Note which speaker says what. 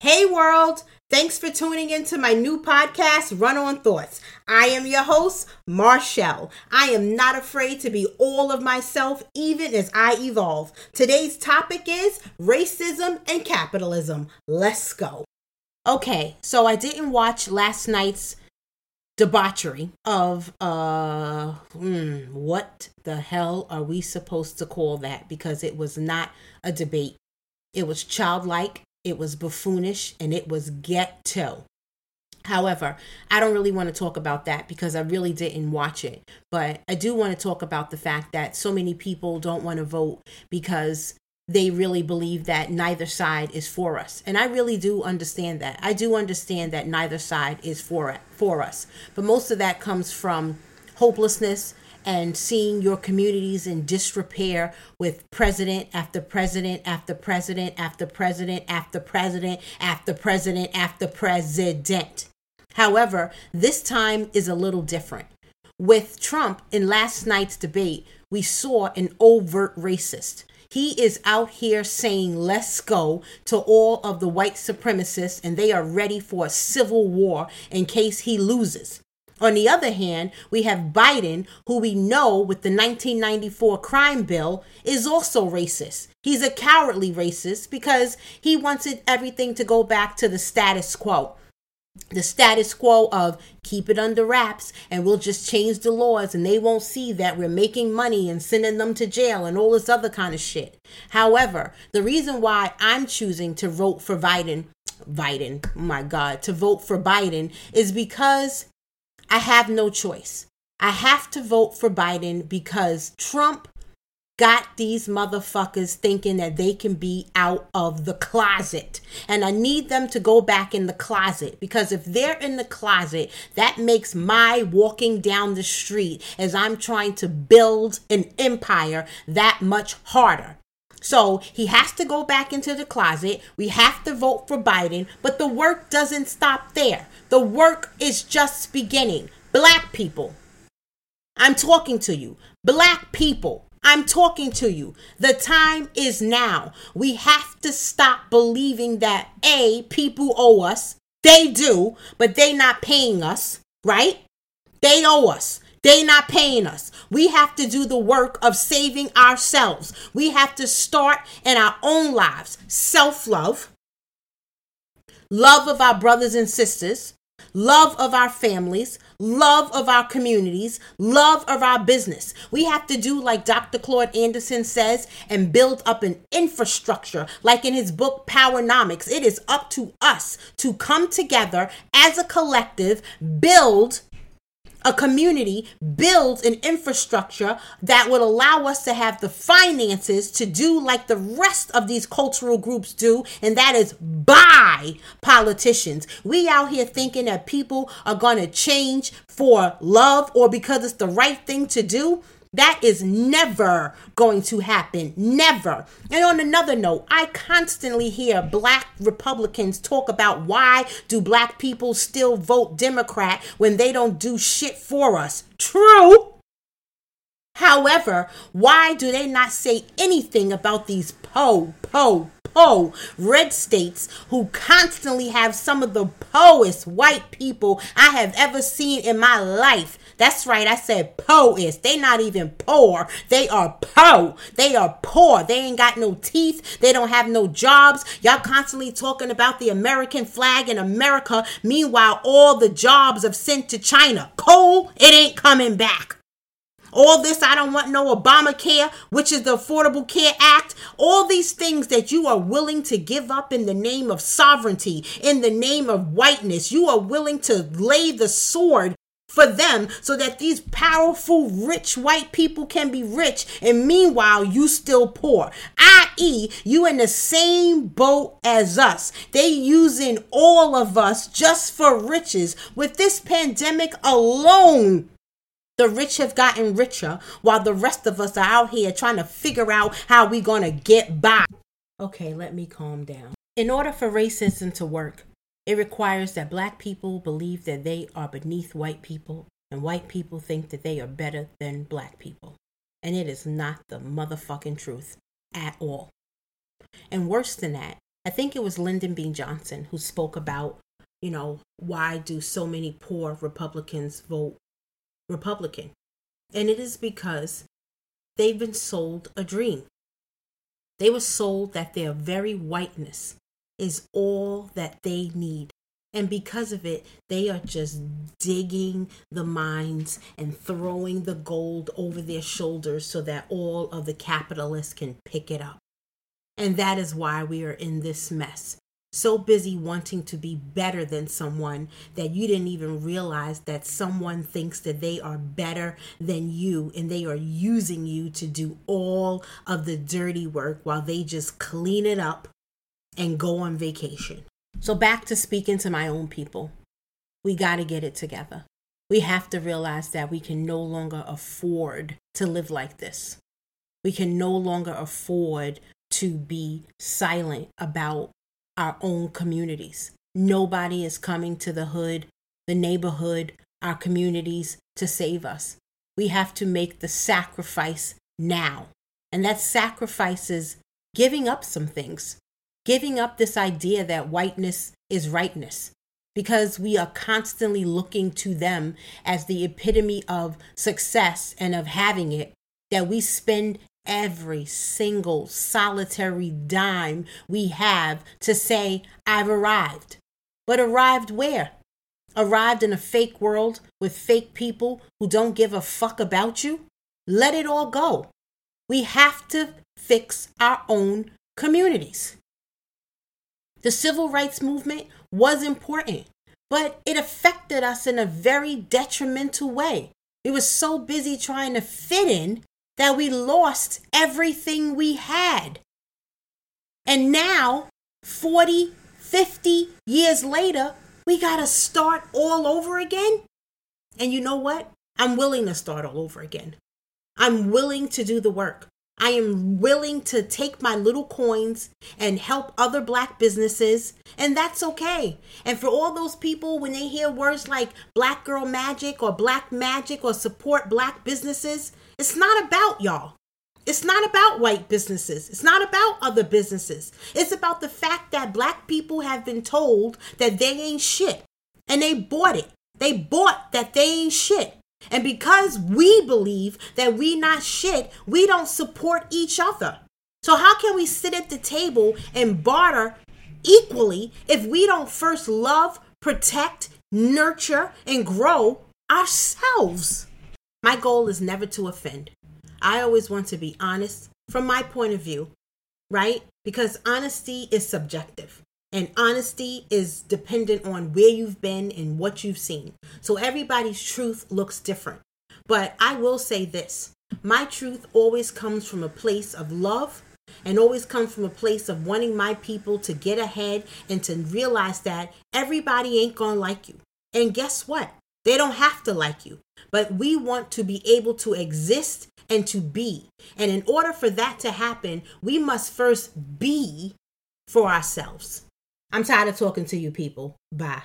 Speaker 1: Hey world, thanks for tuning into my new podcast, Run On Thoughts. I am your host, Marshall. I am not afraid to be all of myself, even as I evolve. Today's topic is racism and capitalism. Let's go. Okay, so I didn't watch last night's debauchery of uh hmm, what the hell are we supposed to call that because it was not a debate it was childlike it was buffoonish and it was ghetto However, I don't really want to talk about that because I really didn't watch it. But I do want to talk about the fact that so many people don't want to vote because they really believe that neither side is for us. And I really do understand that. I do understand that neither side is for for us. But most of that comes from hopelessness and seeing your communities in disrepair with president after president after president after president after president after president after president. However, this time is a little different. With Trump in last night's debate, we saw an overt racist. He is out here saying, let's go to all of the white supremacists, and they are ready for a civil war in case he loses. On the other hand, we have Biden, who we know with the 1994 crime bill is also racist. He's a cowardly racist because he wanted everything to go back to the status quo. The status quo of keep it under wraps and we'll just change the laws and they won't see that we're making money and sending them to jail and all this other kind of shit. However, the reason why I'm choosing to vote for Biden, Biden, my God, to vote for Biden is because I have no choice. I have to vote for Biden because Trump got these motherfuckers thinking that they can be out of the closet. And I need them to go back in the closet because if they're in the closet, that makes my walking down the street as I'm trying to build an empire that much harder. So he has to go back into the closet. We have to vote for Biden, but the work doesn't stop there. The work is just beginning. Black people, I'm talking to you. Black people, I'm talking to you. The time is now. We have to stop believing that A, people owe us. They do, but they not paying us, right? They owe us. They not paying us. We have to do the work of saving ourselves. We have to start in our own lives. Self-love, love of our brothers and sisters, love of our families, love of our communities, love of our business. We have to do like Dr. Claude Anderson says and build up an infrastructure, like in his book Powernomics. It is up to us to come together as a collective, build a community builds an infrastructure that would allow us to have the finances to do like the rest of these cultural groups do, and that is buy politicians. We out here thinking that people are going to change for love or because it's the right thing to do. That is never going to happen. Never. And on another note, I constantly hear black Republicans talk about why do black people still vote Democrat when they don't do shit for us. True. However, why do they not say anything about these po, po, po red states who constantly have some of the poorest white people I have ever seen in my life? That's right, I said poorest. They not even poor. They are po. They are poor. They ain't got no teeth. They don't have no jobs. Y'all constantly talking about the American flag in America. Meanwhile, all the jobs have sent to China. Coal, it ain't coming back. All this, I don't want no Obamacare, which is the Affordable Care Act. All these things that you are willing to give up in the name of sovereignty, in the name of whiteness. You are willing to lay the sword for them so that these powerful rich white people can be rich and meanwhile you still poor. I.e you in the same boat as us. They using all of us just for riches. With this pandemic alone the rich have gotten richer while the rest of us are out here trying to figure out how we gonna get by. Okay let me calm down. In order for racism to work it requires that black people believe that they are beneath white people and white people think that they are better than black people. And it is not the motherfucking truth at all. And worse than that, I think it was Lyndon B. Johnson who spoke about, you know, why do so many poor Republicans vote Republican? And it is because they've been sold a dream. They were sold that their very whiteness is all that they need. And because of it, they are just digging the mines and throwing the gold over their shoulders so that all of the capitalists can pick it up. And that is why we are in this mess. So busy wanting to be better than someone that you didn't even realize that someone thinks that they are better than you and they are using you to do all of the dirty work while they just clean it up and go on vacation. So, back to speaking to my own people, we got to get it together. We have to realize that we can no longer afford to live like this. We can no longer afford to be silent about our own communities. Nobody is coming to the hood, the neighborhood, our communities to save us. We have to make the sacrifice now. And that sacrifice is giving up some things, giving up this idea that whiteness is rightness because we are constantly looking to them as the epitome of success and of having it, that we spend every single solitary dime we have to say, I've arrived. But arrived where? Arrived in a fake world with fake people who don't give a fuck about you? Let it all go. We have to fix our own communities. The civil rights movement was important, but it affected us in a very detrimental way. We were so busy trying to fit in that we lost everything we had. And now, 40, 50 years later, we got to start all over again. And you know what? I'm willing to start all over again. I'm willing to do the work. I am willing to take my little coins and help other black businesses, and that's okay. And for all those people, when they hear words like black girl magic or black magic or support black businesses, it's not about y'all. It's not about white businesses. It's not about other businesses. It's about the fact that black people have been told that they ain't shit. And they bought it. They bought that they ain't shit. And because we believe that we not shit, we don't support each other. So how can we sit at the table and barter equally if we don't first love, protect, nurture, and grow ourselves? My goal is never to offend. I always want to be honest from my point of view, right? Because honesty is subjective and honesty is dependent on where you've been and what you've seen. So everybody's truth looks different. But I will say this my truth always comes from a place of love and always comes from a place of wanting my people to get ahead and to realize that everybody ain't gonna like you. And guess what? They don't have to like you, but we want to be able to exist and to be. And in order for that to happen, we must first be for ourselves. I'm tired of talking to you people. Bye.